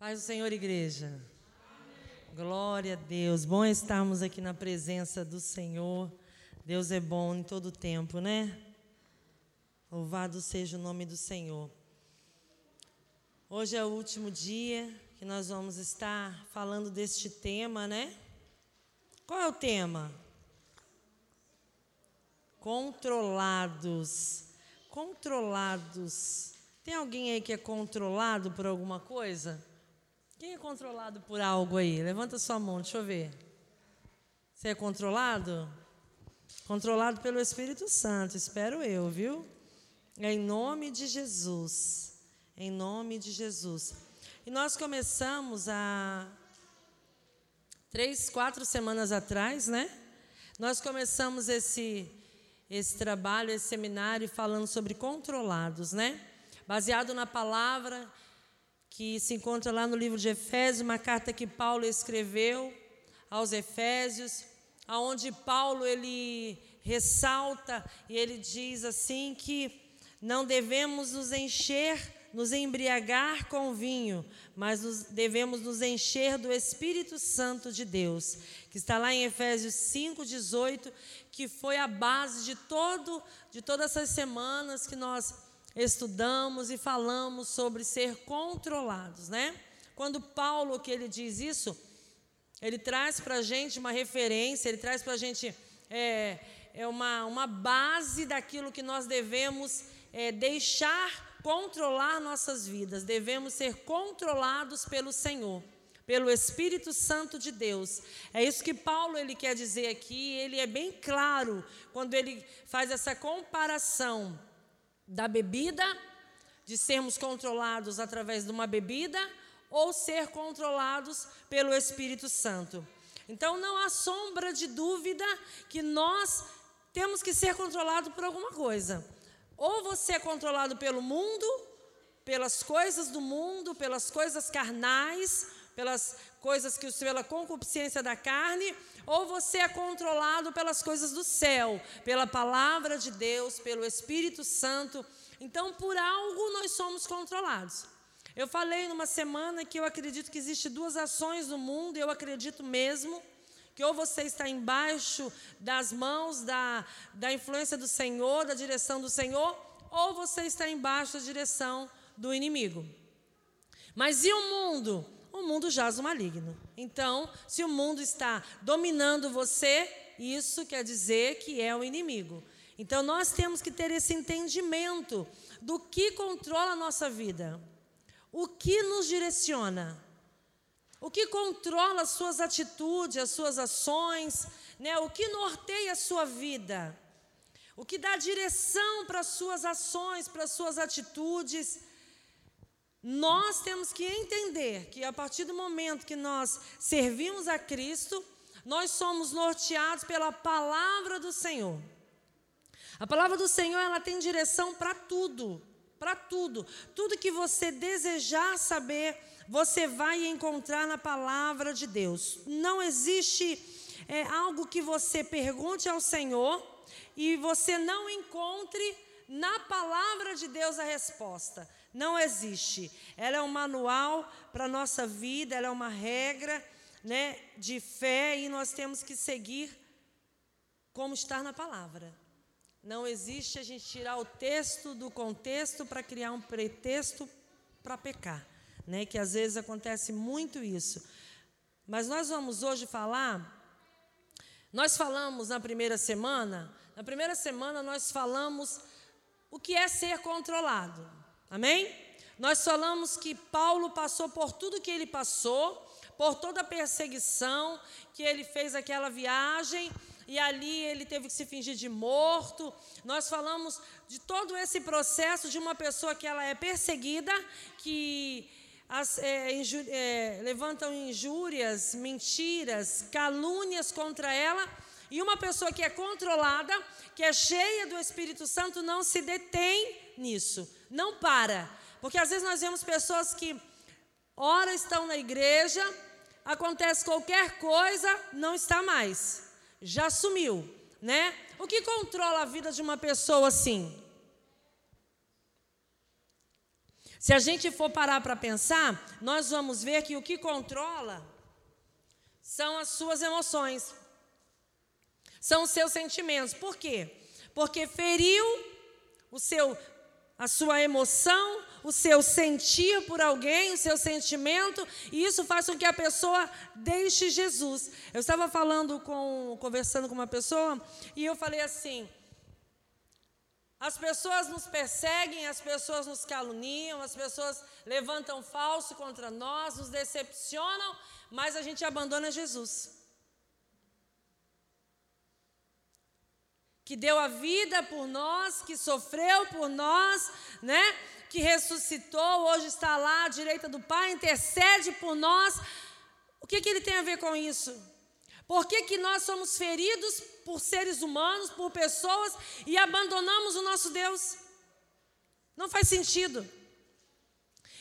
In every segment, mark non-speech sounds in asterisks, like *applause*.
Paz do Senhor, igreja. Amém. Glória a Deus. Bom estarmos aqui na presença do Senhor. Deus é bom em todo tempo, né? Louvado seja o nome do Senhor. Hoje é o último dia que nós vamos estar falando deste tema, né? Qual é o tema? Controlados. Controlados. Tem alguém aí que é controlado por alguma coisa? Quem é controlado por algo aí? Levanta sua mão, deixa eu ver. Você é controlado? Controlado pelo Espírito Santo, espero eu, viu? Em nome de Jesus. Em nome de Jesus. E nós começamos há três, quatro semanas atrás, né? Nós começamos esse, esse trabalho, esse seminário, falando sobre controlados, né? Baseado na palavra que se encontra lá no livro de Efésios, uma carta que Paulo escreveu aos Efésios, aonde Paulo ele ressalta e ele diz assim que não devemos nos encher, nos embriagar com vinho, mas nos, devemos nos encher do Espírito Santo de Deus, que está lá em Efésios 5:18, que foi a base de todo de todas essas semanas que nós estudamos e falamos sobre ser controlados, né? Quando Paulo que ele diz isso, ele traz para a gente uma referência, ele traz para a gente é, é uma, uma base daquilo que nós devemos é, deixar controlar nossas vidas. Devemos ser controlados pelo Senhor, pelo Espírito Santo de Deus. É isso que Paulo ele quer dizer aqui. Ele é bem claro quando ele faz essa comparação da bebida, de sermos controlados através de uma bebida, ou ser controlados pelo Espírito Santo. Então não há sombra de dúvida que nós temos que ser controlados por alguma coisa. Ou você é controlado pelo mundo, pelas coisas do mundo, pelas coisas carnais, pelas coisas que pela concupiscência da carne, ou você é controlado pelas coisas do céu, pela palavra de Deus, pelo Espírito Santo. Então, por algo nós somos controlados. Eu falei numa semana que eu acredito que existe duas ações no mundo, e eu acredito mesmo que ou você está embaixo das mãos da, da influência do Senhor, da direção do Senhor, ou você está embaixo da direção do inimigo. Mas e o mundo? O mundo jaz o maligno. Então, se o mundo está dominando você, isso quer dizer que é o inimigo. Então, nós temos que ter esse entendimento do que controla a nossa vida, o que nos direciona, o que controla as suas atitudes, as suas ações, né? o que norteia a sua vida, o que dá direção para as suas ações, para as suas atitudes. Nós temos que entender que a partir do momento que nós servimos a Cristo, nós somos norteados pela palavra do Senhor. A palavra do Senhor, ela tem direção para tudo, para tudo. Tudo que você desejar saber, você vai encontrar na palavra de Deus. Não existe é, algo que você pergunte ao Senhor e você não encontre na palavra de Deus a resposta. Não existe. Ela é um manual para a nossa vida, ela é uma regra né, de fé e nós temos que seguir como está na palavra. Não existe a gente tirar o texto do contexto para criar um pretexto para pecar, né? Que às vezes acontece muito isso. Mas nós vamos hoje falar. Nós falamos na primeira semana. Na primeira semana nós falamos o que é ser controlado. Amém? Nós falamos que Paulo passou por tudo que ele passou, por toda a perseguição, que ele fez aquela viagem e ali ele teve que se fingir de morto. Nós falamos de todo esse processo de uma pessoa que ela é perseguida, que as, é, é, levantam injúrias, mentiras, calúnias contra ela, e uma pessoa que é controlada, que é cheia do Espírito Santo, não se detém nisso não para. Porque às vezes nós vemos pessoas que, ora estão na igreja, acontece qualquer coisa, não está mais. Já sumiu, né? O que controla a vida de uma pessoa assim? Se a gente for parar para pensar, nós vamos ver que o que controla são as suas emoções, são os seus sentimentos. Por quê? Porque feriu o seu, a sua emoção, o seu sentir por alguém, o seu sentimento, e isso faz com que a pessoa deixe Jesus. Eu estava falando com, conversando com uma pessoa, e eu falei assim: as pessoas nos perseguem, as pessoas nos caluniam, as pessoas levantam falso contra nós, nos decepcionam, mas a gente abandona Jesus. Que deu a vida por nós, que sofreu por nós, né? Que ressuscitou, hoje está lá à direita do Pai, intercede por nós. O que, que ele tem a ver com isso? Por que, que nós somos feridos por seres humanos, por pessoas e abandonamos o nosso Deus? Não faz sentido.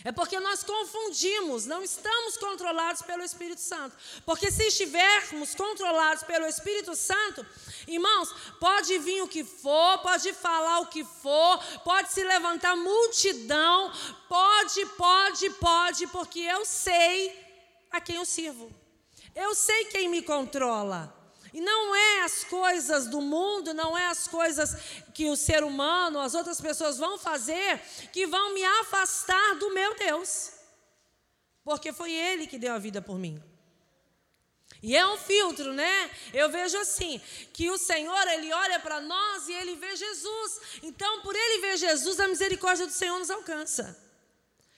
É porque nós confundimos, não estamos controlados pelo Espírito Santo. Porque se estivermos controlados pelo Espírito Santo, irmãos, pode vir o que for, pode falar o que for, pode se levantar multidão, pode, pode, pode, porque eu sei a quem eu sirvo. Eu sei quem me controla. E não é as coisas do mundo, não é as coisas que o ser humano, as outras pessoas vão fazer que vão me afastar do meu Deus. Porque foi Ele que deu a vida por mim. E é um filtro, né? Eu vejo assim, que o Senhor, Ele olha para nós e Ele vê Jesus. Então, por Ele ver Jesus, a misericórdia do Senhor nos alcança.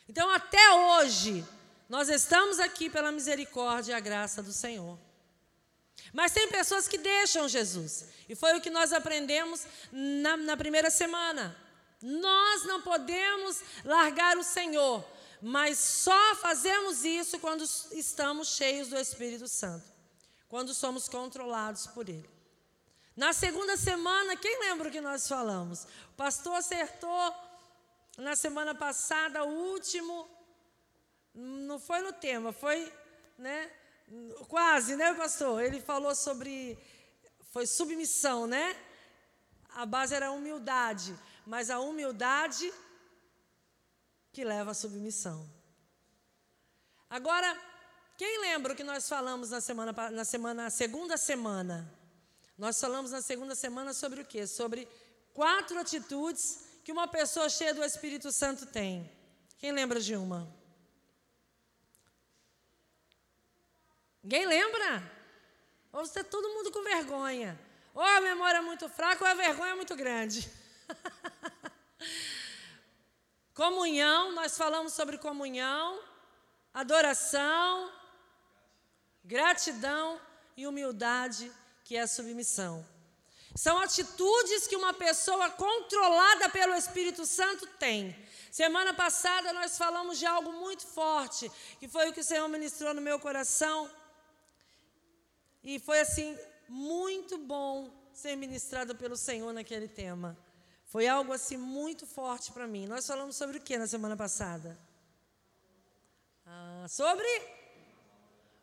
Então, até hoje, nós estamos aqui pela misericórdia e a graça do Senhor. Mas tem pessoas que deixam Jesus. E foi o que nós aprendemos na, na primeira semana. Nós não podemos largar o Senhor, mas só fazemos isso quando estamos cheios do Espírito Santo, quando somos controlados por Ele. Na segunda semana, quem lembra o que nós falamos? O pastor acertou na semana passada o último não foi no tema, foi, né? Quase, né, pastor? Ele falou sobre foi submissão, né? A base era humildade, mas a humildade que leva à submissão. Agora, quem lembra o que nós falamos na semana na semana segunda semana? Nós falamos na segunda semana sobre o quê? Sobre quatro atitudes que uma pessoa cheia do Espírito Santo tem. Quem lembra de uma? Ninguém lembra? Ou está todo mundo com vergonha. Ou a memória é muito fraca ou a vergonha é muito grande. *laughs* comunhão, nós falamos sobre comunhão, adoração, gratidão e humildade, que é a submissão. São atitudes que uma pessoa controlada pelo Espírito Santo tem. Semana passada nós falamos de algo muito forte, que foi o que o Senhor ministrou no meu coração e foi assim muito bom ser ministrado pelo Senhor naquele tema. Foi algo assim muito forte para mim. Nós falamos sobre o que na semana passada? Ah, sobre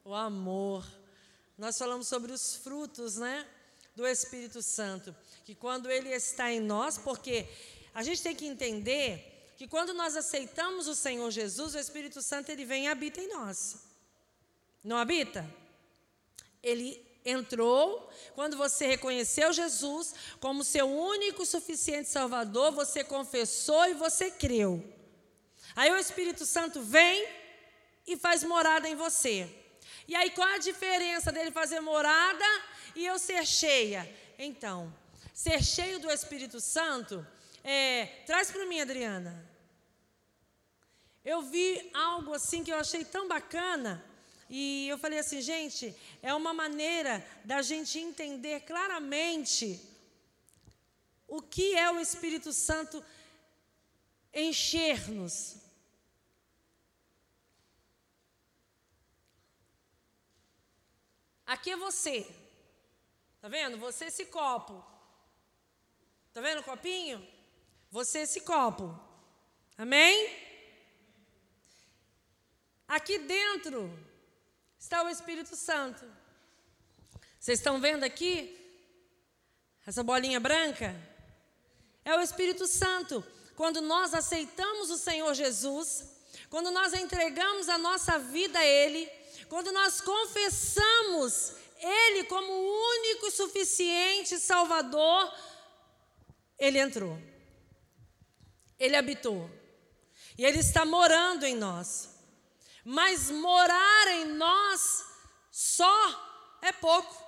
o amor. Nós falamos sobre os frutos, né, do Espírito Santo, que quando ele está em nós, porque a gente tem que entender que quando nós aceitamos o Senhor Jesus, o Espírito Santo ele vem e habita em nós. Não habita? Ele entrou, quando você reconheceu Jesus como seu único suficiente Salvador, você confessou e você creu. Aí o Espírito Santo vem e faz morada em você. E aí qual a diferença dele fazer morada e eu ser cheia? Então, ser cheio do Espírito Santo, é, traz para mim, Adriana. Eu vi algo assim que eu achei tão bacana. E eu falei assim, gente, é uma maneira da gente entender claramente o que é o Espírito Santo encher-nos. Aqui é você. Tá vendo? Você esse copo. Tá vendo o copinho? Você esse copo. Amém? Aqui dentro está o Espírito Santo. Vocês estão vendo aqui? Essa bolinha branca? É o Espírito Santo. quando nós aceitamos o Senhor Jesus, quando nós entregamos a nossa vida a Ele, quando nós confessamos Ele como o único e suficiente Salvador, Ele entrou. Ele habitou. E Ele está morando em nós. Mas morar em nós só é pouco.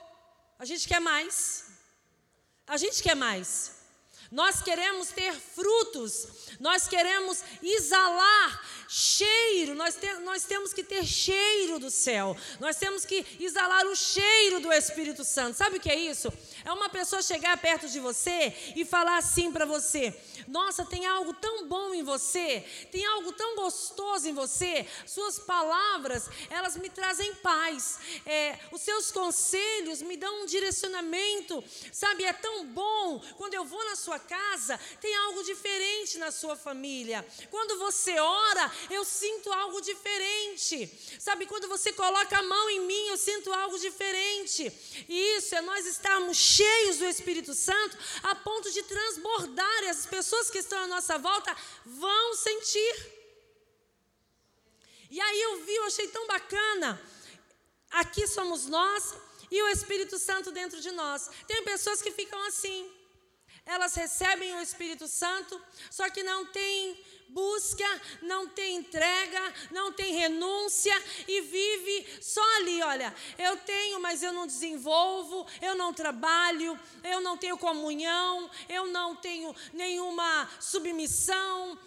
A gente quer mais. A gente quer mais. Nós queremos ter frutos, nós queremos exalar cheiro, nós, te, nós temos que ter cheiro do céu, nós temos que exalar o cheiro do Espírito Santo. Sabe o que é isso? É uma pessoa chegar perto de você e falar assim para você: Nossa, tem algo tão bom em você, tem algo tão gostoso em você. Suas palavras, elas me trazem paz. É, os seus conselhos me dão um direcionamento. Sabe, é tão bom quando eu vou na sua casa, tem algo diferente na sua família. Quando você ora, eu sinto algo diferente. Sabe, quando você coloca a mão em mim, eu sinto algo diferente. E isso é nós estarmos cheios do Espírito Santo a ponto de transbordar, e as pessoas que estão à nossa volta vão sentir. E aí eu vi, eu achei tão bacana. Aqui somos nós e o Espírito Santo dentro de nós. Tem pessoas que ficam assim. Elas recebem o Espírito Santo, só que não tem busca, não tem entrega, não tem renúncia e vive só ali, olha, eu tenho, mas eu não desenvolvo, eu não trabalho, eu não tenho comunhão, eu não tenho nenhuma submissão,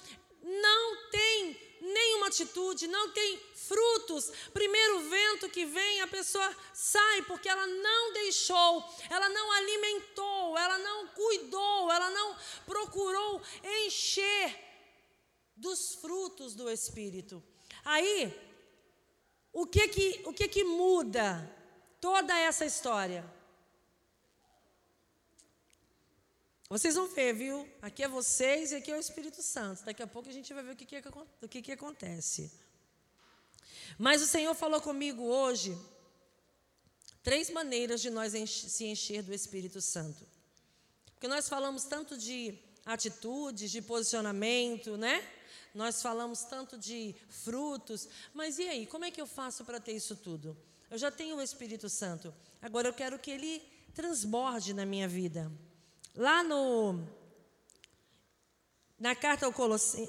não tem nenhuma atitude, não tem frutos. Primeiro vento que vem, a pessoa sai porque ela não deixou, ela não alimentou, ela não cuidou, ela não procurou encher dos frutos do Espírito. Aí, o que que, o que, que muda toda essa história? Vocês vão ver, viu? Aqui é vocês e aqui é o Espírito Santo. Daqui a pouco a gente vai ver o que, que, o que, que acontece. Mas o Senhor falou comigo hoje três maneiras de nós enche, se encher do Espírito Santo. Porque nós falamos tanto de atitudes, de posicionamento, né? Nós falamos tanto de frutos, mas e aí, como é que eu faço para ter isso tudo? Eu já tenho o Espírito Santo, agora eu quero que ele transborde na minha vida. Lá no na carta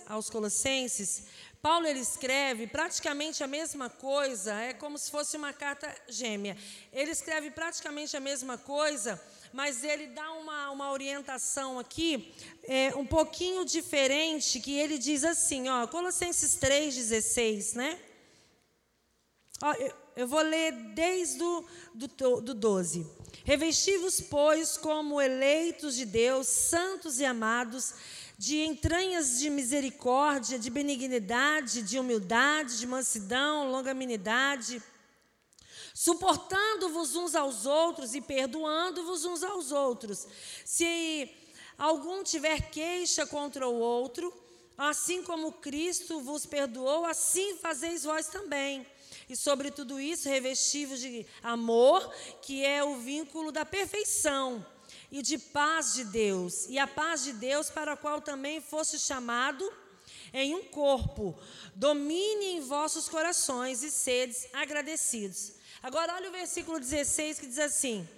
aos Colossenses, Paulo ele escreve praticamente a mesma coisa, é como se fosse uma carta gêmea. Ele escreve praticamente a mesma coisa, mas ele dá uma, uma orientação aqui é, um pouquinho diferente, que ele diz assim, ó, Colossenses 3,16, né? Ó, eu, eu, vou ler desde o do, do 12. Revesti-vos, pois, como eleitos de Deus, santos e amados, de entranhas de misericórdia, de benignidade, de humildade, de mansidão, longanimidade, suportando-vos uns aos outros e perdoando-vos uns aos outros. Se algum tiver queixa contra o outro, assim como Cristo vos perdoou, assim fazeis vós também. E sobre tudo isso, revestivos de amor, que é o vínculo da perfeição, e de paz de Deus, e a paz de Deus para a qual também fosse chamado em um corpo, domine em vossos corações e sedes agradecidos. Agora, olha o versículo 16 que diz assim: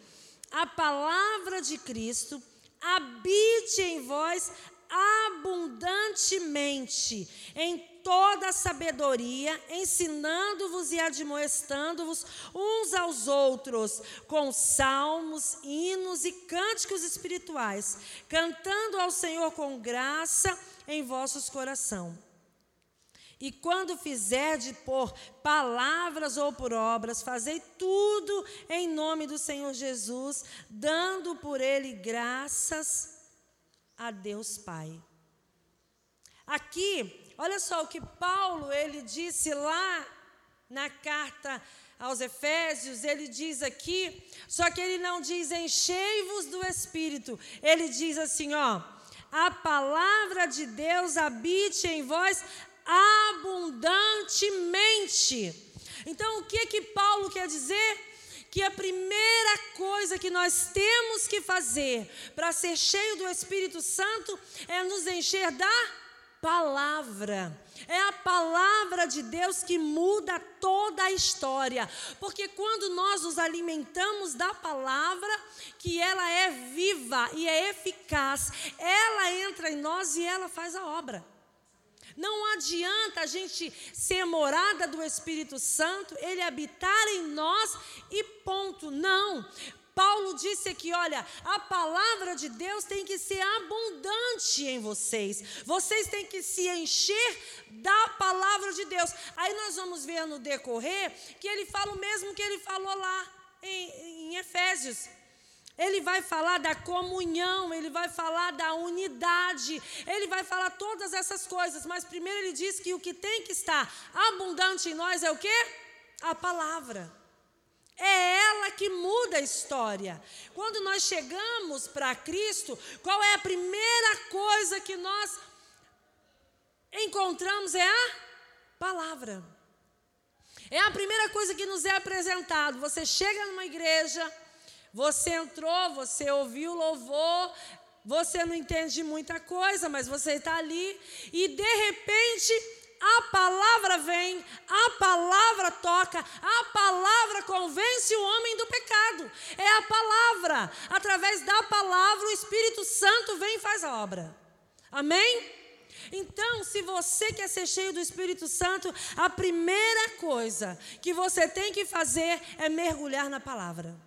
A palavra de Cristo habite em vós abundantemente, em toda a sabedoria, ensinando-vos e admoestando-vos uns aos outros, com salmos, hinos e cânticos espirituais, cantando ao Senhor com graça em vossos corações e quando fizerdes por palavras ou por obras, fazei tudo em nome do Senhor Jesus, dando por ele graças a Deus Pai. Aqui, olha só o que Paulo ele disse lá na carta aos Efésios, ele diz aqui, só que ele não diz enchei-vos do Espírito, ele diz assim, ó, a palavra de Deus habite em vós abundantemente. Então, o que é que Paulo quer dizer? Que a primeira coisa que nós temos que fazer para ser cheio do Espírito Santo é nos encher da palavra. É a palavra de Deus que muda toda a história. Porque quando nós nos alimentamos da palavra, que ela é viva e é eficaz, ela entra em nós e ela faz a obra. Não adianta a gente ser morada do Espírito Santo, ele habitar em nós e ponto. Não. Paulo disse aqui: olha, a palavra de Deus tem que ser abundante em vocês. Vocês têm que se encher da palavra de Deus. Aí nós vamos ver no decorrer que ele fala o mesmo que ele falou lá em, em Efésios. Ele vai falar da comunhão, ele vai falar da unidade, ele vai falar todas essas coisas, mas primeiro ele diz que o que tem que estar abundante em nós é o quê? A palavra. É ela que muda a história. Quando nós chegamos para Cristo, qual é a primeira coisa que nós encontramos? É a palavra. É a primeira coisa que nos é apresentado. Você chega numa igreja, você entrou, você ouviu o louvor, você não entende muita coisa, mas você está ali e de repente a palavra vem, a palavra toca, a palavra convence o homem do pecado. É a palavra. Através da palavra, o Espírito Santo vem e faz a obra. Amém? Então, se você quer ser cheio do Espírito Santo, a primeira coisa que você tem que fazer é mergulhar na palavra.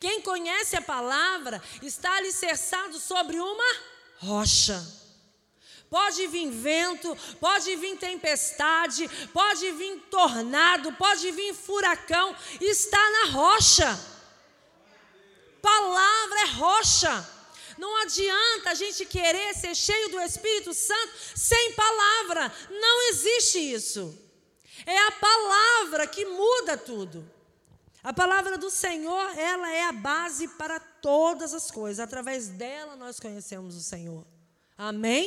Quem conhece a palavra está alicerçado sobre uma rocha. Pode vir vento, pode vir tempestade, pode vir tornado, pode vir furacão, está na rocha. Palavra é rocha. Não adianta a gente querer ser cheio do Espírito Santo sem palavra. Não existe isso. É a palavra que muda tudo. A palavra do Senhor, ela é a base para todas as coisas. Através dela nós conhecemos o Senhor. Amém?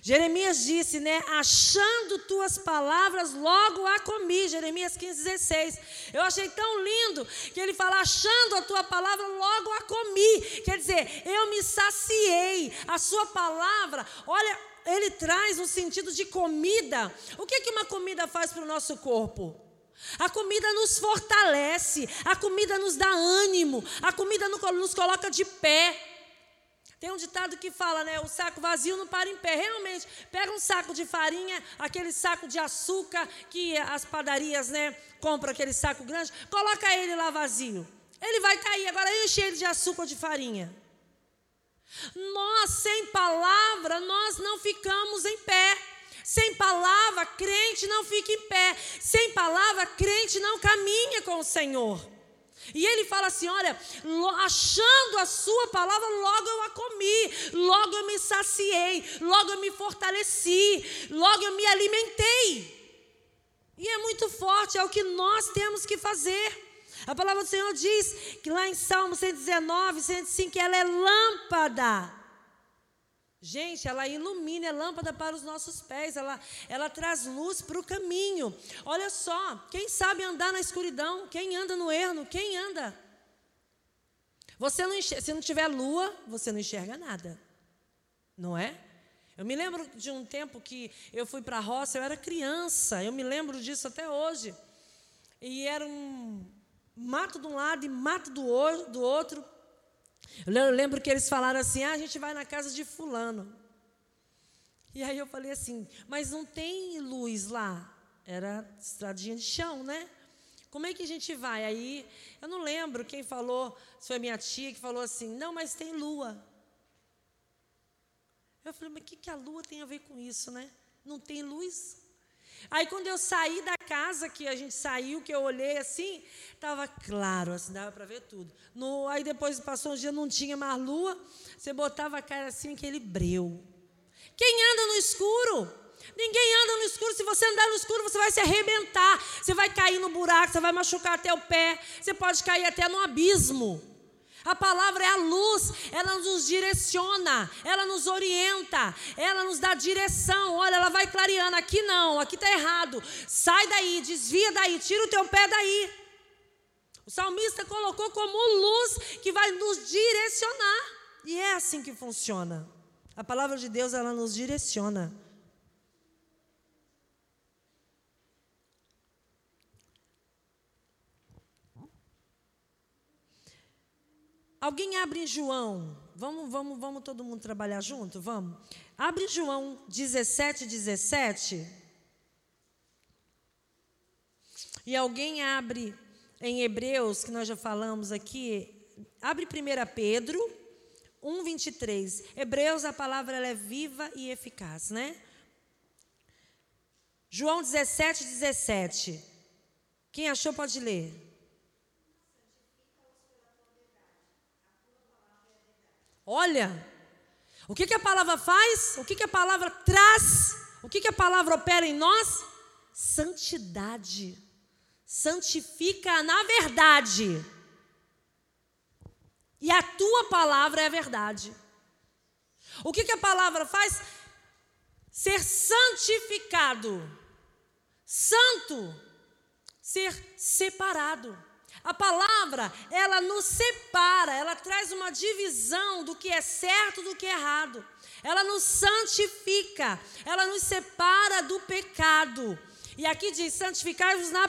Jeremias disse, né? Achando tuas palavras, logo a comi. Jeremias 15, 16. Eu achei tão lindo que ele fala: achando a tua palavra, logo a comi. Quer dizer, eu me saciei. A sua palavra, olha, ele traz um sentido de comida. O que, que uma comida faz para o nosso corpo? A comida nos fortalece, a comida nos dá ânimo, a comida nos coloca de pé. Tem um ditado que fala, né? O saco vazio não para em pé. Realmente, pega um saco de farinha, aquele saco de açúcar que as padarias, né, compram aquele saco grande, coloca ele lá vazio. Ele vai cair, agora enche ele de açúcar ou de farinha. Nós, sem palavra, nós não ficamos em pé. Sem palavra, crente não fica em pé. Sem palavra, crente não caminha com o Senhor. E ele fala assim: olha, achando a sua palavra, logo eu a comi, logo eu me saciei, logo eu me fortaleci, logo eu me alimentei. E é muito forte, é o que nós temos que fazer. A palavra do Senhor diz que lá em Salmo 119, 105, ela é lâmpada Gente, ela ilumina, é lâmpada para os nossos pés, ela, ela traz luz para o caminho. Olha só, quem sabe andar na escuridão? Quem anda no erro? Quem anda? Você não enxerga, se não tiver lua, você não enxerga nada, não é? Eu me lembro de um tempo que eu fui para a roça, eu era criança, eu me lembro disso até hoje. E era um mato de um lado e mato do outro, eu lembro que eles falaram assim: ah, a gente vai na casa de Fulano. E aí eu falei assim: mas não tem luz lá? Era estradinha de chão, né? Como é que a gente vai? Aí eu não lembro quem falou, se foi minha tia que falou assim: não, mas tem lua. Eu falei: mas o que, que a lua tem a ver com isso, né? Não tem luz? Aí quando eu saí da casa que a gente saiu, que eu olhei assim, estava claro, assim, dava para ver tudo. No, aí depois passou um dia, não tinha mais lua, você botava a cara assim, aquele breu. Quem anda no escuro? Ninguém anda no escuro. Se você andar no escuro, você vai se arrebentar. Você vai cair no buraco, você vai machucar até o pé. Você pode cair até no abismo. A palavra é a luz, ela nos direciona, ela nos orienta, ela nos dá direção. Olha, ela vai clareando. Aqui não, aqui está errado. Sai daí, desvia daí, tira o teu pé daí. O salmista colocou como luz que vai nos direcionar. E é assim que funciona. A palavra de Deus, ela nos direciona. Alguém abre em João. Vamos, vamos, vamos todo mundo trabalhar junto? Vamos. Abre João 17, 17. E alguém abre em Hebreus, que nós já falamos aqui, abre 1 Pedro 1, 23. Hebreus, a palavra ela é viva e eficaz, né? João 17, 17. Quem achou pode ler. Olha, o que, que a palavra faz? O que, que a palavra traz? O que, que a palavra opera em nós? Santidade. Santifica na verdade. E a tua palavra é a verdade. O que, que a palavra faz? Ser santificado. Santo. Ser separado. A palavra, ela nos separa, ela traz uma divisão do que é certo do que é errado. Ela nos santifica, ela nos separa do pecado. E aqui diz: santificai-vos na,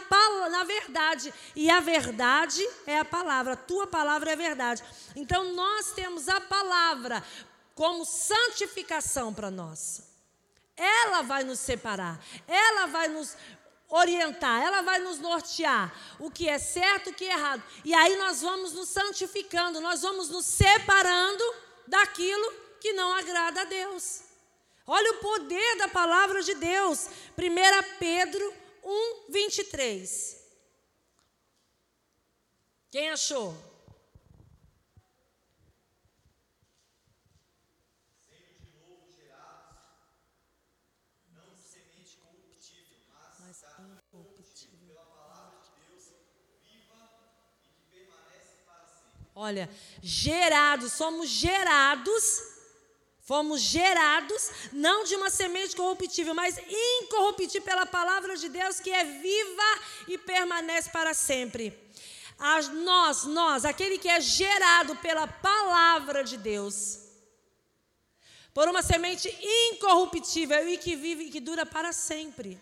na verdade. E a verdade é a palavra, a tua palavra é a verdade. Então nós temos a palavra como santificação para nós. Ela vai nos separar, ela vai nos orientar, ela vai nos nortear o que é certo, o que é errado. E aí nós vamos nos santificando, nós vamos nos separando daquilo que não agrada a Deus. Olha o poder da palavra de Deus. 1 Pedro 1, 23. Quem achou? Olha, gerados, somos gerados, fomos gerados não de uma semente corruptível, mas incorruptível pela palavra de Deus que é viva e permanece para sempre. As, nós, nós, aquele que é gerado pela palavra de Deus, por uma semente incorruptível e que vive e que dura para sempre.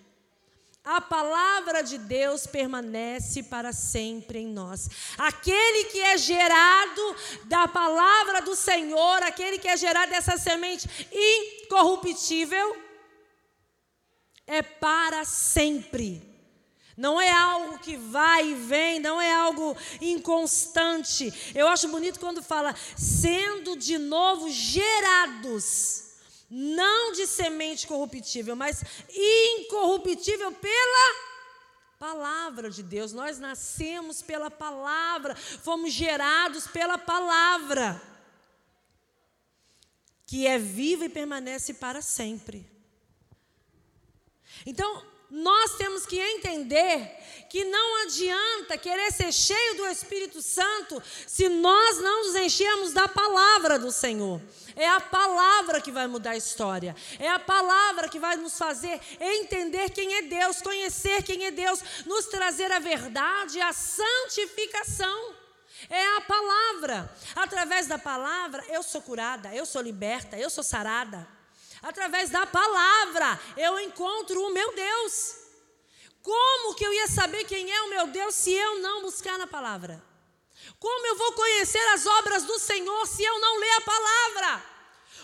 A palavra de Deus permanece para sempre em nós. Aquele que é gerado da palavra do Senhor, aquele que é gerado dessa semente incorruptível, é para sempre. Não é algo que vai e vem, não é algo inconstante. Eu acho bonito quando fala sendo de novo gerados não de semente corruptível, mas incorruptível pela palavra de Deus. Nós nascemos pela palavra, fomos gerados pela palavra, que é viva e permanece para sempre. Então, nós temos que entender que não adianta querer ser cheio do Espírito Santo se nós não nos enchermos da palavra do Senhor. É a palavra que vai mudar a história. É a palavra que vai nos fazer entender quem é Deus, conhecer quem é Deus, nos trazer a verdade, a santificação. É a palavra. Através da palavra, eu sou curada, eu sou liberta, eu sou sarada. Através da palavra eu encontro o meu Deus. Como que eu ia saber quem é o meu Deus se eu não buscar na palavra? Como eu vou conhecer as obras do Senhor se eu não ler a palavra?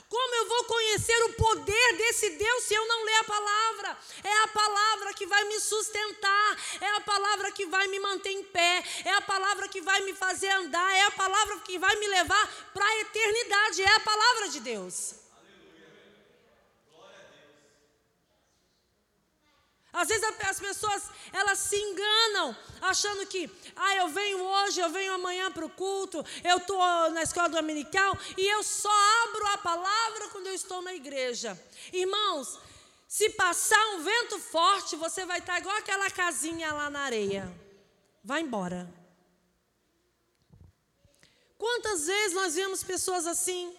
Como eu vou conhecer o poder desse Deus se eu não ler a palavra? É a palavra que vai me sustentar, é a palavra que vai me manter em pé, é a palavra que vai me fazer andar, é a palavra que vai me levar para a eternidade, é a palavra de Deus. Às vezes as pessoas elas se enganam, achando que, ah, eu venho hoje, eu venho amanhã para o culto, eu estou na escola dominical e eu só abro a palavra quando eu estou na igreja. Irmãos, se passar um vento forte, você vai estar igual aquela casinha lá na areia. Vai embora. Quantas vezes nós vemos pessoas assim?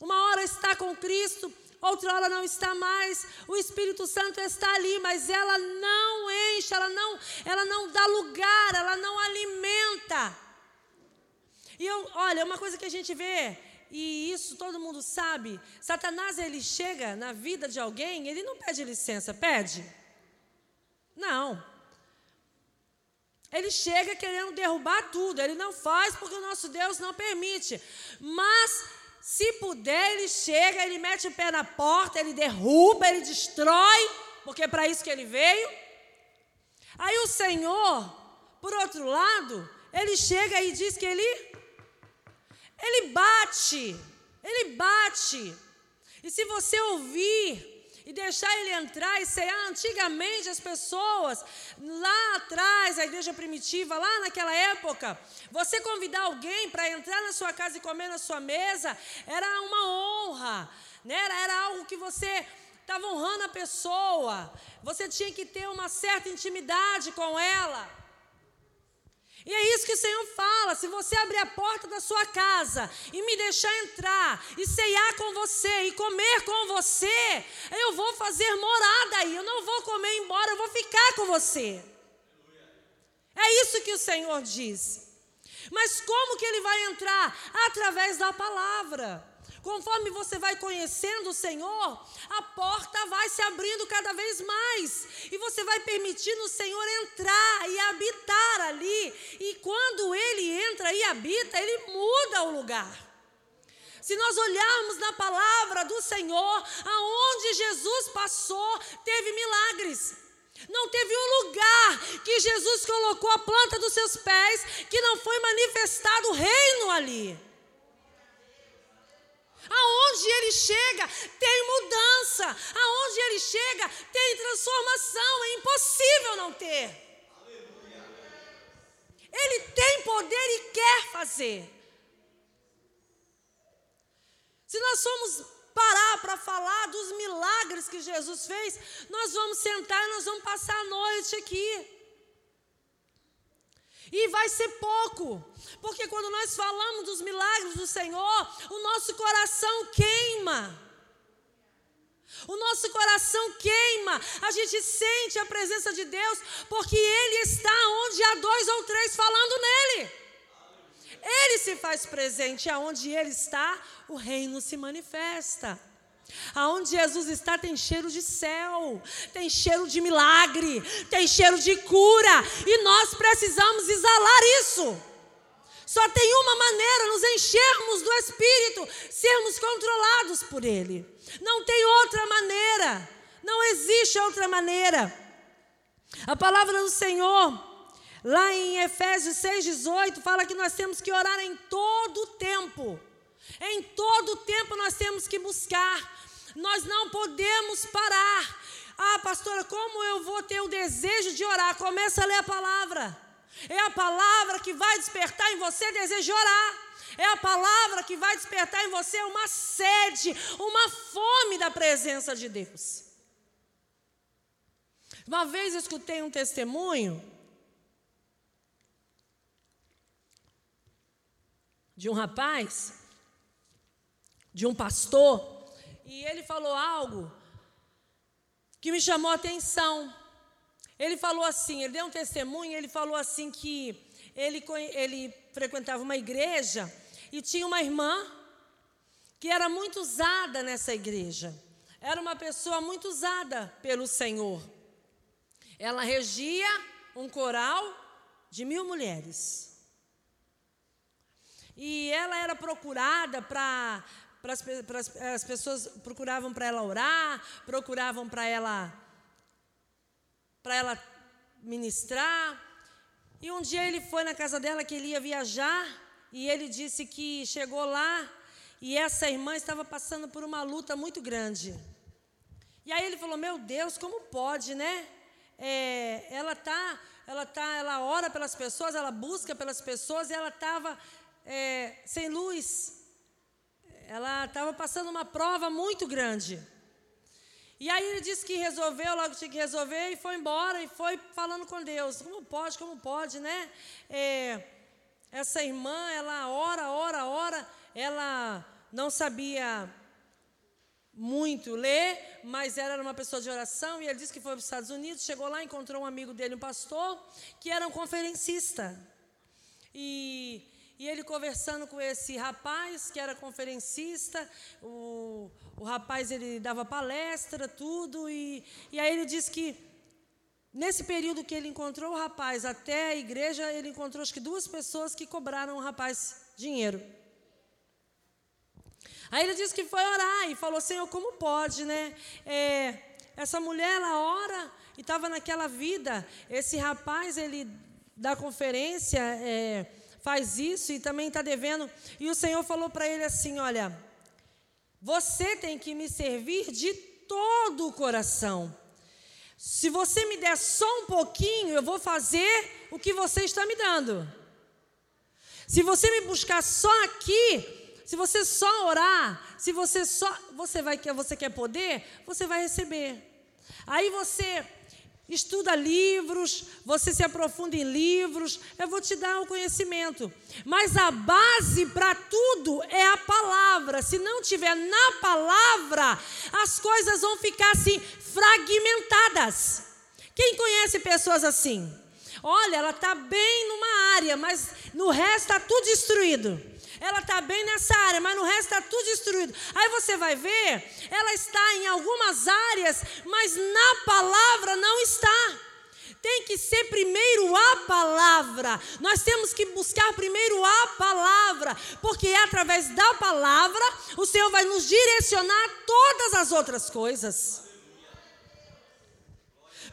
Uma hora está com Cristo, outra hora não está mais. O Espírito Santo está ali, mas ela não enche, ela não, ela não dá lugar, ela não alimenta. E eu, olha, uma coisa que a gente vê e isso todo mundo sabe, Satanás ele chega na vida de alguém, ele não pede licença, pede? Não. Ele chega querendo derrubar tudo, ele não faz porque o nosso Deus não permite. Mas se puder, ele chega, ele mete o pé na porta, ele derruba, ele destrói, porque é para isso que ele veio. Aí o Senhor, por outro lado, ele chega e diz que ele ele bate, ele bate. E se você ouvir e deixar ele entrar e cear, antigamente as pessoas, lá atrás, a igreja primitiva, lá naquela época, você convidar alguém para entrar na sua casa e comer na sua mesa, era uma honra, né? era, era algo que você estava honrando a pessoa, você tinha que ter uma certa intimidade com ela. E é isso que o Senhor fala: se você abrir a porta da sua casa e me deixar entrar, e ceiar com você, e comer com você, eu vou fazer morada aí, eu não vou comer embora, eu vou ficar com você. É isso que o Senhor diz. Mas como que ele vai entrar? Através da palavra. Conforme você vai conhecendo o Senhor, a porta vai se abrindo cada vez mais. E você vai permitindo o Senhor entrar e habitar ali. E quando ele entra e habita, ele muda o lugar. Se nós olharmos na palavra do Senhor, aonde Jesus passou, teve milagres. Não teve um lugar que Jesus colocou a planta dos seus pés que não foi manifestado o reino ali. Aonde ele chega, tem mudança. Aonde ele chega, tem transformação. É impossível não ter. Ele tem poder e quer fazer. Se nós formos parar para falar dos milagres que Jesus fez, nós vamos sentar e nós vamos passar a noite aqui. E vai ser pouco, porque quando nós falamos dos milagres do Senhor, o nosso coração queima. O nosso coração queima, a gente sente a presença de Deus, porque Ele está onde há dois ou três falando nele. Ele se faz presente, aonde Ele está, o reino se manifesta. Aonde Jesus está tem cheiro de céu, tem cheiro de milagre, tem cheiro de cura, e nós precisamos exalar isso. Só tem uma maneira nos enchermos do Espírito, sermos controlados por Ele. Não tem outra maneira, não existe outra maneira. A palavra do Senhor, lá em Efésios 6,18, fala que nós temos que orar em todo o tempo. Em todo o tempo nós temos que buscar. Nós não podemos parar. Ah, pastora, como eu vou ter o desejo de orar? Começa a ler a palavra. É a palavra que vai despertar em você desejo de orar. É a palavra que vai despertar em você uma sede, uma fome da presença de Deus. Uma vez eu escutei um testemunho de um rapaz, de um pastor, e ele falou algo que me chamou a atenção. Ele falou assim, ele deu um testemunho, ele falou assim que ele, ele frequentava uma igreja e tinha uma irmã que era muito usada nessa igreja. Era uma pessoa muito usada pelo Senhor. Ela regia um coral de mil mulheres. E ela era procurada para as pessoas procuravam para ela orar, procuravam para ela para ela ministrar. E um dia ele foi na casa dela que ele ia viajar e ele disse que chegou lá e essa irmã estava passando por uma luta muito grande. E aí ele falou: Meu Deus, como pode, né? É, ela tá, ela tá, ela ora pelas pessoas, ela busca pelas pessoas, e ela estava é, sem luz ela estava passando uma prova muito grande. E aí ele disse que resolveu, logo tinha que resolver, e foi embora, e foi falando com Deus. Como pode, como pode, né? É, essa irmã, ela ora, ora, ora, ela não sabia muito ler, mas era uma pessoa de oração, e ele disse que foi para os Estados Unidos, chegou lá, encontrou um amigo dele, um pastor, que era um conferencista. E e ele conversando com esse rapaz que era conferencista, o, o rapaz ele dava palestra, tudo, e, e aí ele disse que nesse período que ele encontrou o rapaz até a igreja, ele encontrou acho que duas pessoas que cobraram o rapaz dinheiro. Aí ele disse que foi orar e falou: Senhor, como pode, né? É, essa mulher, ela ora e estava naquela vida. Esse rapaz, ele da conferência, é, faz isso e também está devendo. E o Senhor falou para ele assim: Olha, você tem que me servir de todo o coração. Se você me der só um pouquinho, eu vou fazer o que você está me dando. Se você me buscar só aqui, se você só orar, se você só você vai você quer poder, você vai receber. Aí você estuda livros, você se aprofunda em livros, eu vou te dar o conhecimento. Mas a base para tudo é a palavra. Se não tiver na palavra, as coisas vão ficar assim fragmentadas. Quem conhece pessoas assim? Olha, ela está bem numa área, mas no resto está tudo destruído. Ela está bem nessa área, mas no resto está tudo destruído. Aí você vai ver, ela está em algumas áreas, mas na palavra não está. Tem que ser primeiro a palavra. Nós temos que buscar primeiro a palavra, porque é através da palavra o Senhor vai nos direcionar todas as outras coisas.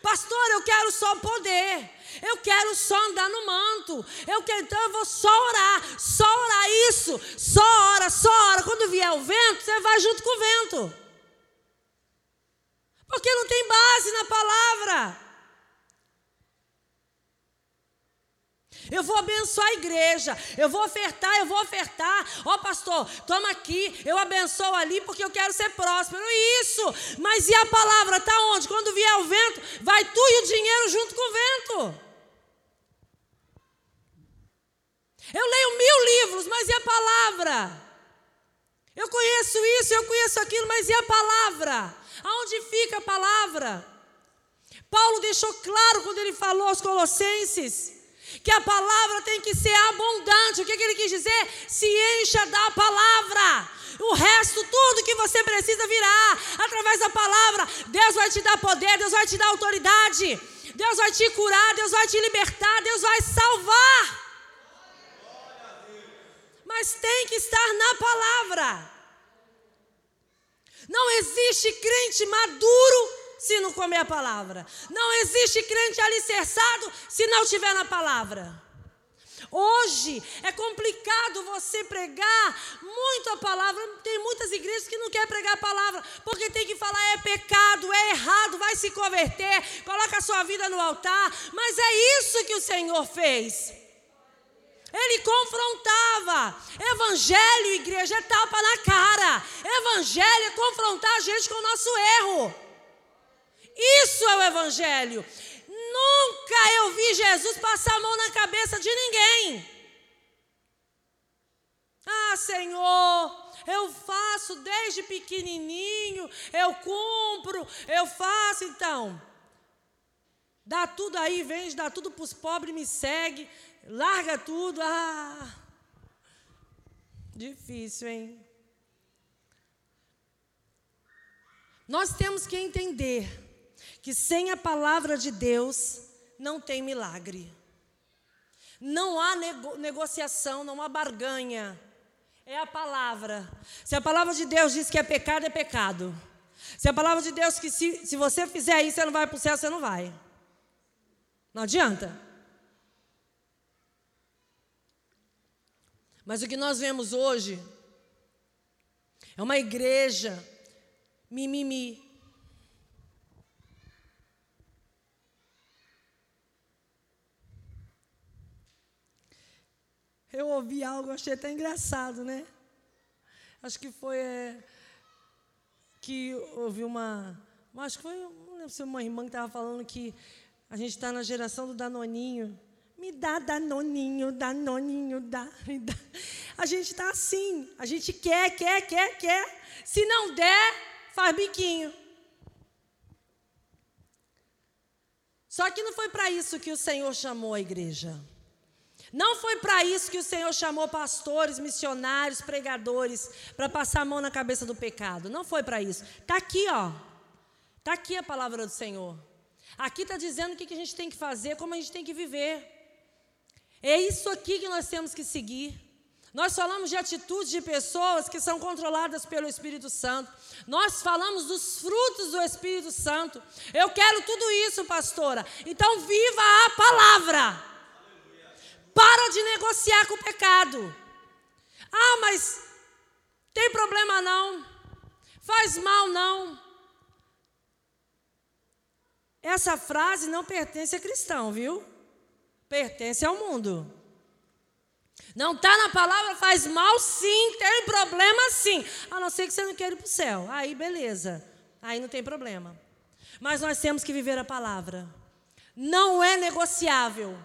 Pastor, eu quero só poder. Eu quero só andar no manto. Eu quero, então eu vou só orar, só orar isso, só ora, só ora. Quando vier o vento, você vai junto com o vento. Porque não tem base na palavra. Eu vou abençoar a igreja. Eu vou ofertar, eu vou ofertar. Ó, oh, pastor, toma aqui. Eu abençoo ali porque eu quero ser próspero. Isso. Mas e a palavra está onde? Quando vier o vento, vai tu e o dinheiro junto com o vento. Eu leio mil livros, mas e a palavra? Eu conheço isso, eu conheço aquilo, mas e a palavra? Aonde fica a palavra? Paulo deixou claro quando ele falou aos Colossenses que a palavra tem que ser abundante. O que, que ele quis dizer? Se encha da palavra. O resto, tudo que você precisa virá através da palavra. Deus vai te dar poder, Deus vai te dar autoridade, Deus vai te curar, Deus vai te libertar, Deus vai salvar mas tem que estar na palavra. Não existe crente maduro se não comer a palavra. Não existe crente alicerçado se não estiver na palavra. Hoje é complicado você pregar muito a palavra. Tem muitas igrejas que não querem pregar a palavra, porque tem que falar é pecado, é errado, vai se converter, coloca a sua vida no altar. Mas é isso que o Senhor fez. Ele confrontava. Evangelho, igreja, é tapa na cara. Evangelho é confrontar a gente com o nosso erro. Isso é o Evangelho. Nunca eu vi Jesus passar a mão na cabeça de ninguém. Ah, Senhor, eu faço desde pequenininho, eu cumpro, eu faço então. Dá tudo aí, vende, dá tudo para os pobres, me segue. Larga tudo. Ah! Difícil, hein? Nós temos que entender que sem a palavra de Deus não tem milagre. Não há nego negociação, não há barganha. É a palavra. Se a palavra de Deus diz que é pecado, é pecado. Se a palavra de Deus que se, se você fizer isso, você não vai para o céu, você não vai. Não adianta. Mas o que nós vemos hoje é uma igreja mimimi. Eu ouvi algo, achei até engraçado, né? Acho que foi é, que ouvi uma. Acho que foi, não lembro se uma irmã que estava falando que a gente está na geração do Danoninho. Me dá danoninho, danoninho, dá, me dá. A gente está assim, a gente quer, quer, quer, quer. Se não der, faz biquinho. Só que não foi para isso que o Senhor chamou a igreja. Não foi para isso que o Senhor chamou pastores, missionários, pregadores, para passar a mão na cabeça do pecado. Não foi para isso. Está aqui, ó. Está aqui a palavra do Senhor. Aqui está dizendo o que a gente tem que fazer, como a gente tem que viver. É isso aqui que nós temos que seguir. Nós falamos de atitudes de pessoas que são controladas pelo Espírito Santo. Nós falamos dos frutos do Espírito Santo. Eu quero tudo isso, pastora. Então, viva a palavra. Para de negociar com o pecado. Ah, mas tem problema não. Faz mal não. Essa frase não pertence a cristão, viu? Pertence ao mundo. Não está na palavra, faz mal sim, tem problema sim. A não ser que você não queira ir para o céu. Aí, beleza. Aí não tem problema. Mas nós temos que viver a palavra. Não é negociável.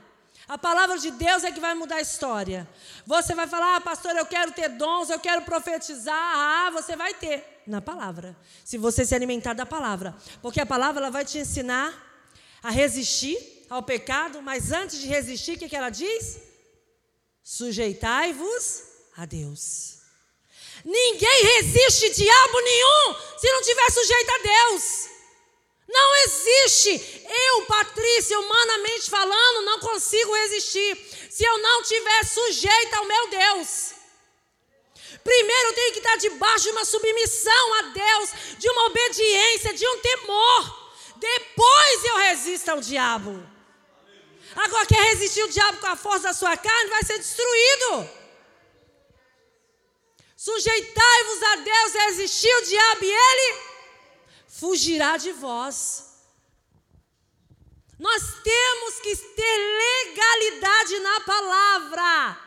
A palavra de Deus é que vai mudar a história. Você vai falar, ah, pastor, eu quero ter dons, eu quero profetizar. Ah, você vai ter na palavra. Se você se alimentar da palavra. Porque a palavra ela vai te ensinar a resistir ao pecado, mas antes de resistir, o que, que ela diz? Sujeitai-vos a Deus. Ninguém resiste diabo nenhum se não tiver sujeito a Deus. Não existe. Eu, Patrícia, humanamente falando, não consigo resistir se eu não estiver sujeita ao meu Deus. Primeiro eu tenho que estar debaixo de uma submissão a Deus, de uma obediência, de um temor. Depois eu resisto ao diabo. Agora, quer resistir o diabo com a força da sua carne, vai ser destruído. Sujeitai-vos a Deus, resistir o diabo e ele fugirá de vós. Nós temos que ter legalidade na palavra.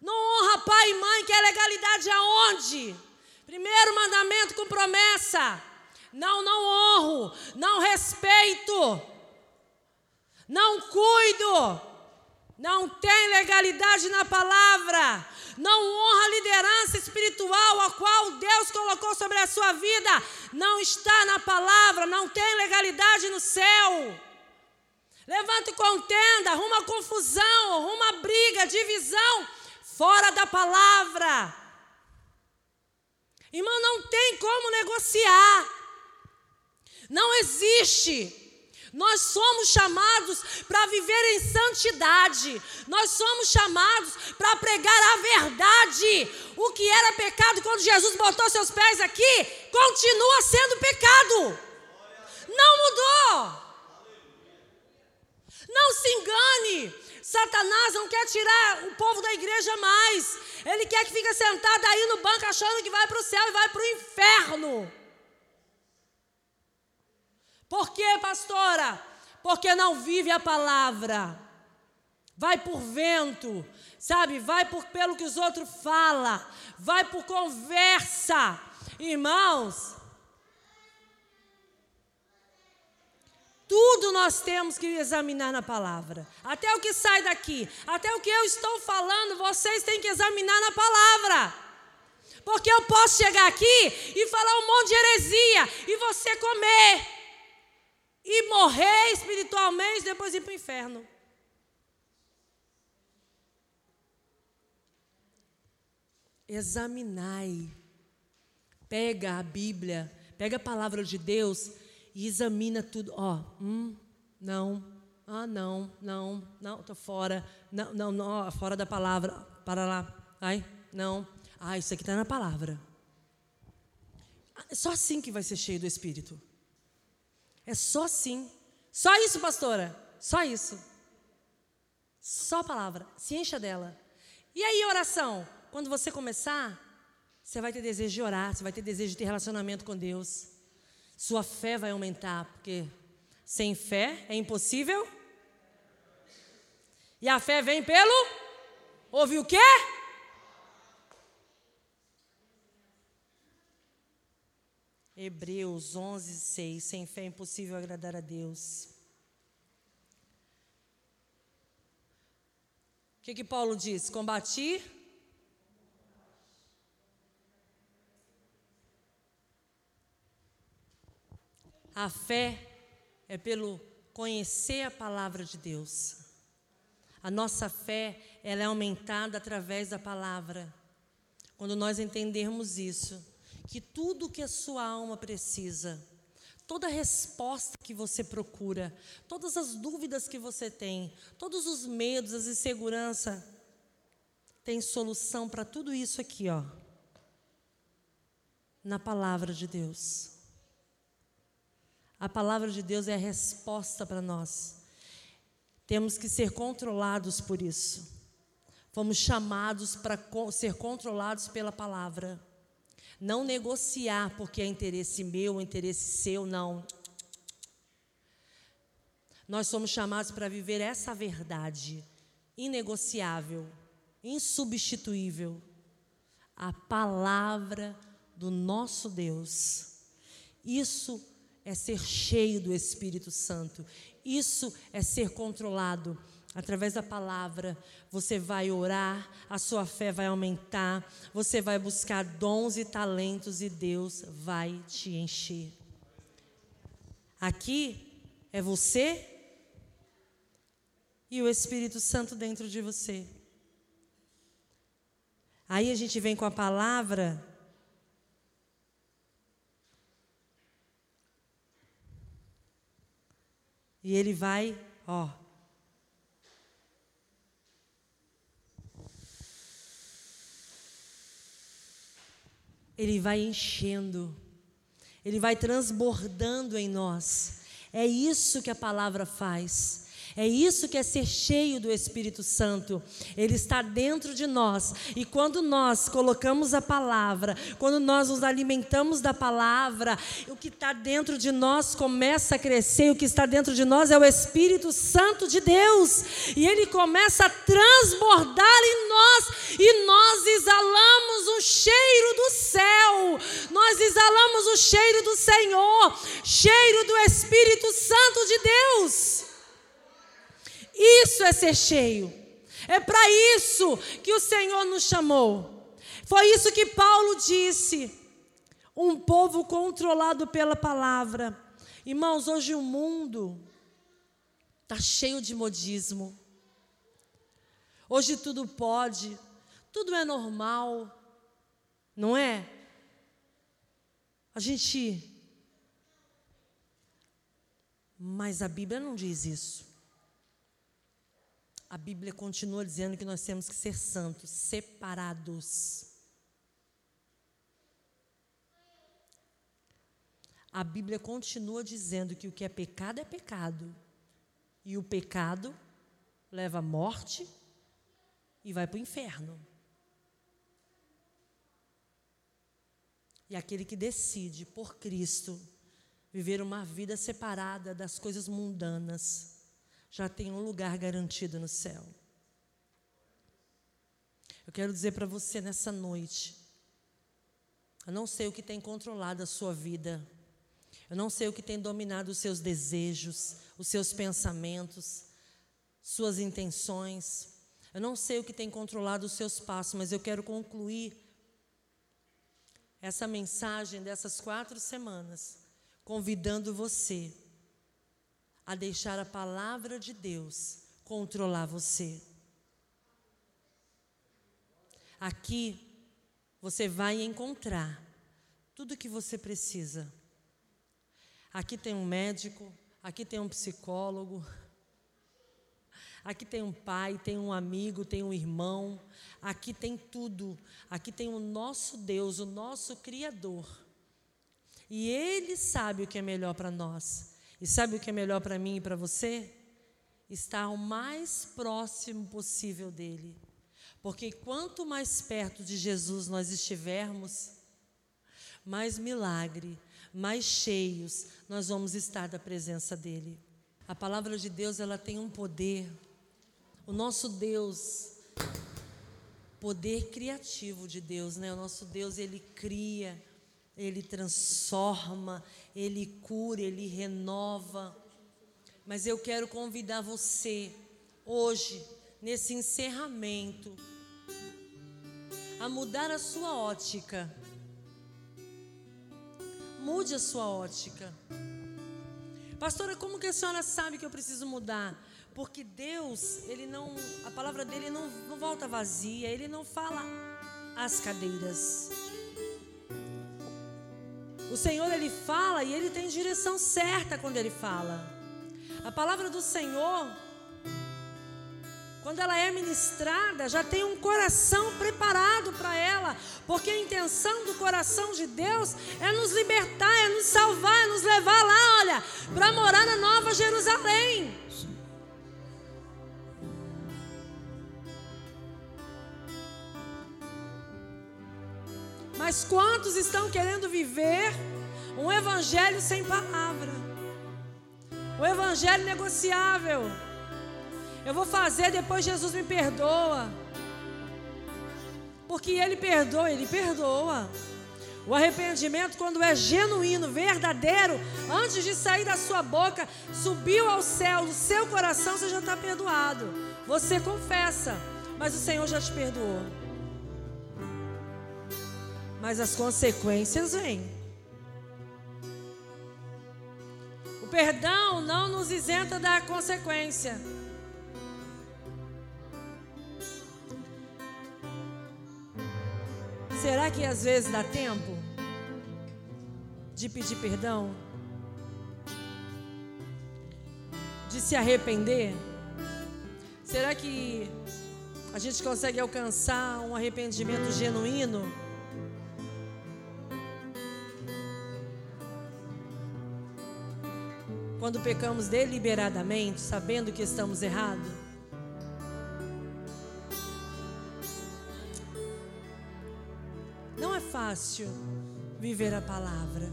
Não honra pai e mãe, que é legalidade aonde? Primeiro mandamento com promessa. Não, não honro, não respeito, não cuido, não tem legalidade na palavra não honra a liderança espiritual a qual Deus colocou sobre a sua vida, não está na palavra, não tem legalidade no céu. Levanta contenda, arruma confusão, arruma briga, divisão, fora da palavra. Irmão, não tem como negociar. Não existe. Nós somos chamados para viver em santidade. Nós somos chamados para pregar a verdade. O que era pecado quando Jesus botou seus pés aqui, continua sendo pecado. Não mudou. Não se engane. Satanás não quer tirar o povo da igreja mais. Ele quer que fique sentado aí no banco achando que vai para o céu e vai para o inferno. Por quê, pastora? Porque não vive a palavra. Vai por vento, sabe? Vai por pelo que os outros falam, vai por conversa. Irmãos, Tudo nós temos que examinar na palavra. Até o que sai daqui, até o que eu estou falando, vocês têm que examinar na palavra. Porque eu posso chegar aqui e falar um monte de heresia e você comer e morrer espiritualmente, depois ir para o inferno. Examinai. Pega a Bíblia, pega a palavra de Deus e examina tudo. Ó, oh, hum, não, ah, não, não, não, estou fora, não, não, não, fora da palavra, para lá, ai, não, ah, isso aqui está na palavra. É só assim que vai ser cheio do Espírito. É só assim. Só isso, pastora. Só isso. Só a palavra. Se encha dela. E aí, oração? Quando você começar, você vai ter desejo de orar, você vai ter desejo de ter relacionamento com Deus. Sua fé vai aumentar, porque sem fé é impossível. E a fé vem pelo? Ouve o quê? Hebreus 11, 6. Sem fé é impossível agradar a Deus. O que, que Paulo diz? Combati. A fé é pelo conhecer a palavra de Deus. A nossa fé, ela é aumentada através da palavra. Quando nós entendermos isso, que tudo que a sua alma precisa, toda resposta que você procura, todas as dúvidas que você tem, todos os medos, as inseguranças, tem solução para tudo isso aqui, ó. Na palavra de Deus. A palavra de Deus é a resposta para nós. Temos que ser controlados por isso. Fomos chamados para ser controlados pela palavra. Não negociar porque é interesse meu, interesse seu, não. Nós somos chamados para viver essa verdade inegociável, insubstituível, a palavra do nosso Deus. Isso é ser cheio do Espírito Santo. Isso é ser controlado através da palavra, você vai orar, a sua fé vai aumentar, você vai buscar dons e talentos e Deus vai te encher. Aqui é você e o Espírito Santo dentro de você. Aí a gente vem com a palavra. E ele vai, ó, ele vai enchendo, ele vai transbordando em nós. É isso que a palavra faz. É isso que é ser cheio do Espírito Santo. Ele está dentro de nós. E quando nós colocamos a palavra, quando nós nos alimentamos da palavra, o que está dentro de nós começa a crescer. O que está dentro de nós é o Espírito Santo de Deus. E ele começa a transbordar em nós. E nós exalamos o cheiro do céu. Nós exalamos o cheiro do Senhor. Cheiro do Espírito Santo de Deus. Isso é ser cheio. É para isso que o Senhor nos chamou. Foi isso que Paulo disse. Um povo controlado pela palavra. Irmãos, hoje o mundo está cheio de modismo. Hoje tudo pode, tudo é normal, não é? A gente. Mas a Bíblia não diz isso a Bíblia continua dizendo que nós temos que ser santos, separados. A Bíblia continua dizendo que o que é pecado é pecado. E o pecado leva à morte e vai para o inferno. E aquele que decide por Cristo viver uma vida separada das coisas mundanas, já tem um lugar garantido no céu. Eu quero dizer para você nessa noite, eu não sei o que tem controlado a sua vida, eu não sei o que tem dominado os seus desejos, os seus pensamentos, suas intenções, eu não sei o que tem controlado os seus passos, mas eu quero concluir essa mensagem dessas quatro semanas, convidando você a deixar a palavra de Deus controlar você. Aqui você vai encontrar tudo o que você precisa. Aqui tem um médico, aqui tem um psicólogo, aqui tem um pai, tem um amigo, tem um irmão, aqui tem tudo. Aqui tem o nosso Deus, o nosso Criador. E Ele sabe o que é melhor para nós. E sabe o que é melhor para mim e para você? Estar o mais próximo possível dele. Porque quanto mais perto de Jesus nós estivermos, mais milagre, mais cheios nós vamos estar da presença dele. A palavra de Deus, ela tem um poder. O nosso Deus, poder criativo de Deus, né? O nosso Deus, ele cria, ele transforma, ele cura, ele renova. Mas eu quero convidar você, hoje, nesse encerramento, a mudar a sua ótica. Mude a sua ótica. Pastora, como que a senhora sabe que eu preciso mudar? Porque Deus, ele não, a palavra dele não, não volta vazia, ele não fala às cadeiras. O Senhor ele fala e ele tem direção certa quando ele fala. A palavra do Senhor quando ela é ministrada, já tem um coração preparado para ela, porque a intenção do coração de Deus é nos libertar, é nos salvar, é nos levar lá, olha, para morar na Nova Jerusalém. Mas quantos estão querendo viver um evangelho sem palavra? O evangelho negociável. Eu vou fazer, depois Jesus me perdoa. Porque Ele perdoa, Ele perdoa. O arrependimento, quando é genuíno, verdadeiro, antes de sair da sua boca, subiu ao céu, no seu coração, você já está perdoado. Você confessa, mas o Senhor já te perdoou. Mas as consequências vêm. O perdão não nos isenta da consequência. Será que às vezes dá tempo de pedir perdão? De se arrepender? Será que a gente consegue alcançar um arrependimento genuíno? Quando pecamos deliberadamente, sabendo que estamos errados? fácil viver a palavra.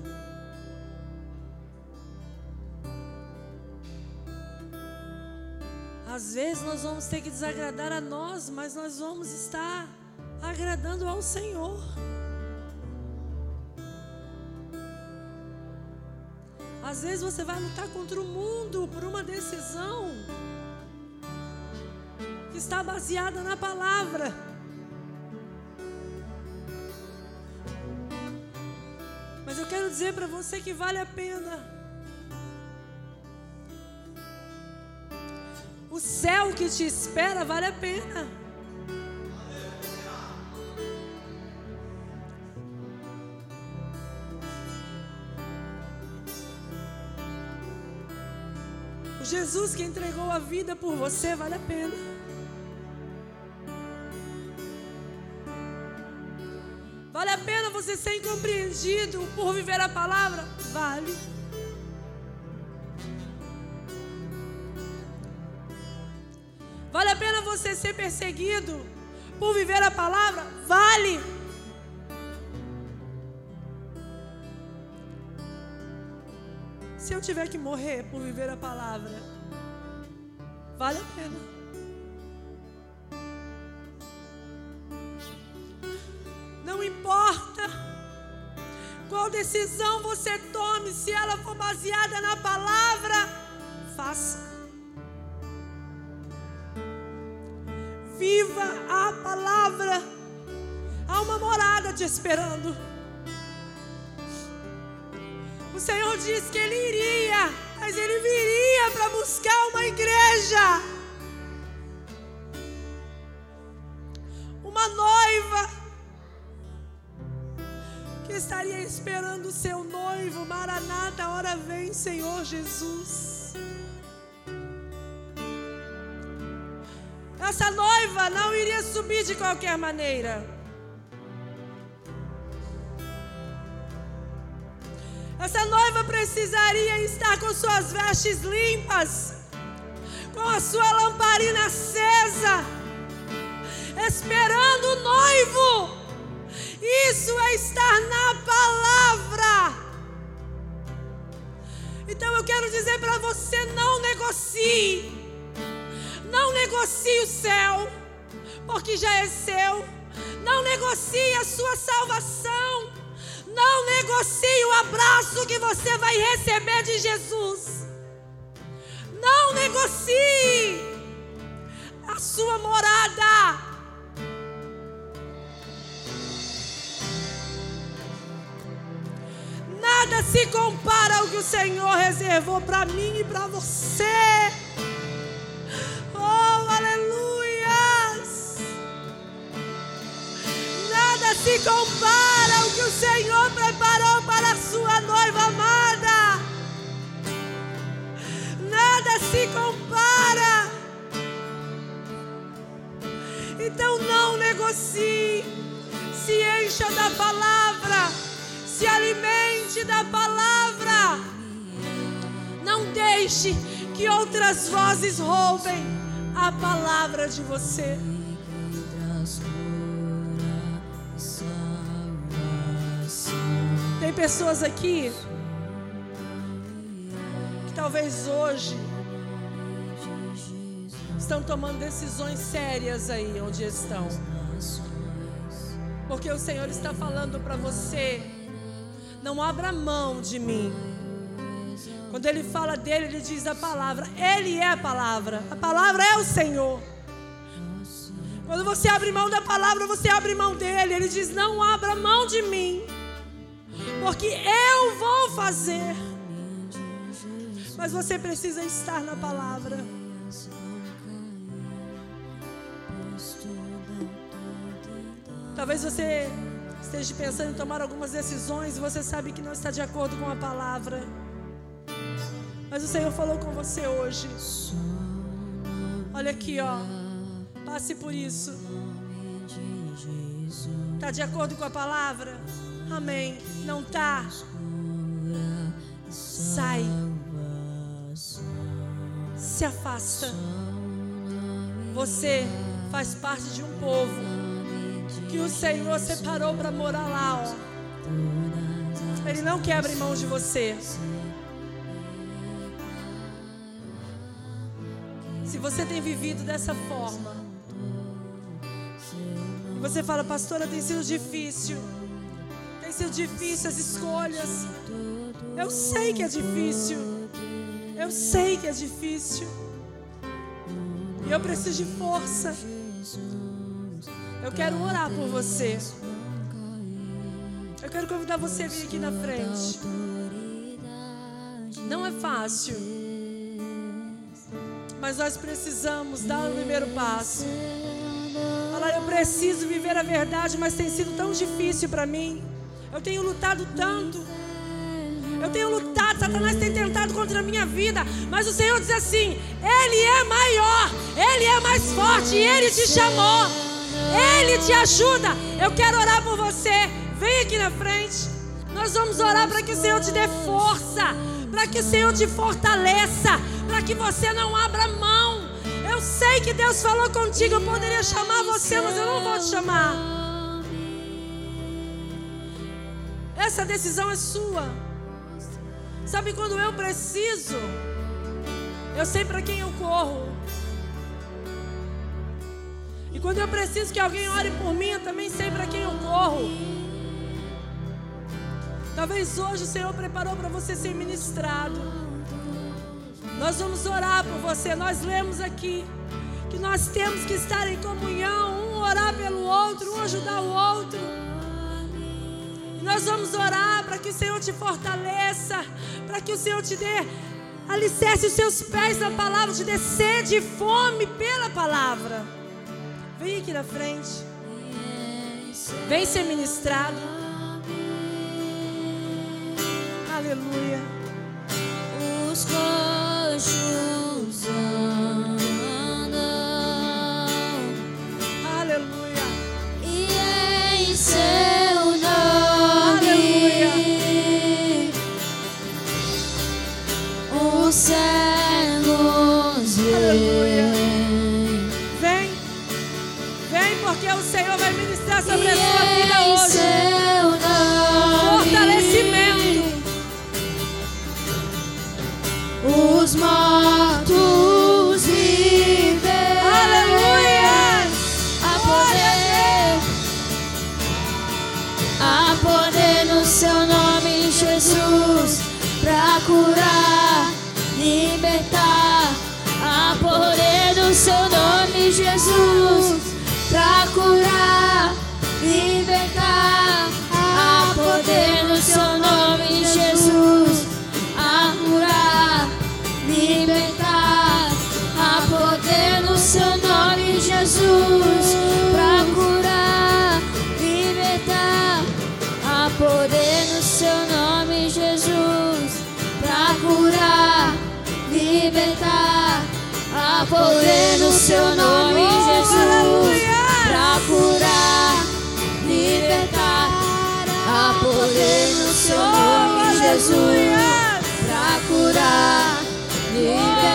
Às vezes nós vamos ter que desagradar a nós, mas nós vamos estar agradando ao Senhor. Às vezes você vai lutar contra o mundo por uma decisão que está baseada na palavra. quero dizer para você que vale a pena. O céu que te espera vale a pena. Jesus que entregou a vida por você vale a pena. Vale a pena você ser incompreendido por viver a palavra? Vale. Vale a pena você ser perseguido por viver a palavra? Vale. Se eu tiver que morrer por viver a palavra, vale a pena. Qual decisão você tome, se ela for baseada na palavra, faça. Viva a palavra. Há uma morada te esperando. Senhor disse que Ele iria, mas Ele viria para buscar uma igreja. Uma noiva que estaria esperando o seu noivo, Maranata, hora vem, Senhor Jesus. Essa noiva não iria subir de qualquer maneira. Essa noiva precisaria estar com suas vestes limpas, com a sua lamparina acesa, esperando o noivo. Isso é estar na palavra. Então eu quero dizer para você: não negocie. Não negocie o céu, porque já é seu. Não negocie a sua salvação. Não negocie o abraço que você vai receber de Jesus. Não negocie a sua morada. Nada se compara o que o Senhor reservou para mim e para você. Oh, aleluias! Nada se compara noiva amada. Nada se compara. Então não negocie. Se encha da palavra. Se alimente da palavra. Não deixe que outras vozes roubem a palavra de você. Pessoas aqui que talvez hoje estão tomando decisões sérias aí onde estão. Porque o Senhor está falando para você: não abra mão de mim. Quando ele fala dele, ele diz a palavra. Ele é a palavra. A palavra é o Senhor. Quando você abre mão da palavra, você abre mão dele. Ele diz: Não abra mão de mim, porque eu vou fazer. Mas você precisa estar na palavra. Talvez você esteja pensando em tomar algumas decisões e você sabe que não está de acordo com a palavra. Mas o Senhor falou com você hoje. Olha aqui, ó. Passe por isso. Está de acordo com a palavra? Amém. Não está? Sai. Se afasta. Você faz parte de um povo que o Senhor separou para morar lá, ó. Ele não quer abrir mão de você. Se você tem vivido dessa forma, e você fala, pastora, tem sido difícil, sido difícil as escolhas. Eu sei que é difícil, eu sei que é difícil, e eu preciso de força. Eu quero orar por você. Eu quero convidar você a vir aqui na frente. Não é fácil mas nós precisamos dar o primeiro passo. Falar, eu preciso viver a verdade, mas tem sido tão difícil para mim. Eu tenho lutado tanto. Eu tenho lutado, Satanás tem tentado contra a minha vida, mas o Senhor diz assim: Ele é maior, Ele é mais forte, Ele te chamou, Ele te ajuda. Eu quero orar por você. Vem aqui na frente. Nós vamos orar para que o Senhor te dê força, para que o Senhor te fortaleça, para que você não abra mão. Eu sei que Deus falou contigo, eu poderia chamar você, mas eu não vou te chamar. Essa decisão é sua. Sabe quando eu preciso? Eu sei para quem eu corro. E quando eu preciso que alguém ore por mim, eu também sei para quem eu corro. Talvez hoje o Senhor preparou para você ser ministrado. Nós vamos orar por você. Nós lemos aqui que nós temos que estar em comunhão, um orar pelo outro, um ajudar o outro. Nós vamos orar para que o Senhor te fortaleça, para que o Senhor te dê alicerce os seus pés na palavra, te dê sede e fome pela palavra. Vem aqui na frente. Vem ser ministrado. Aleluia. Os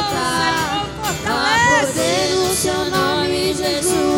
libertar. Há poder no seu nome, Jesus.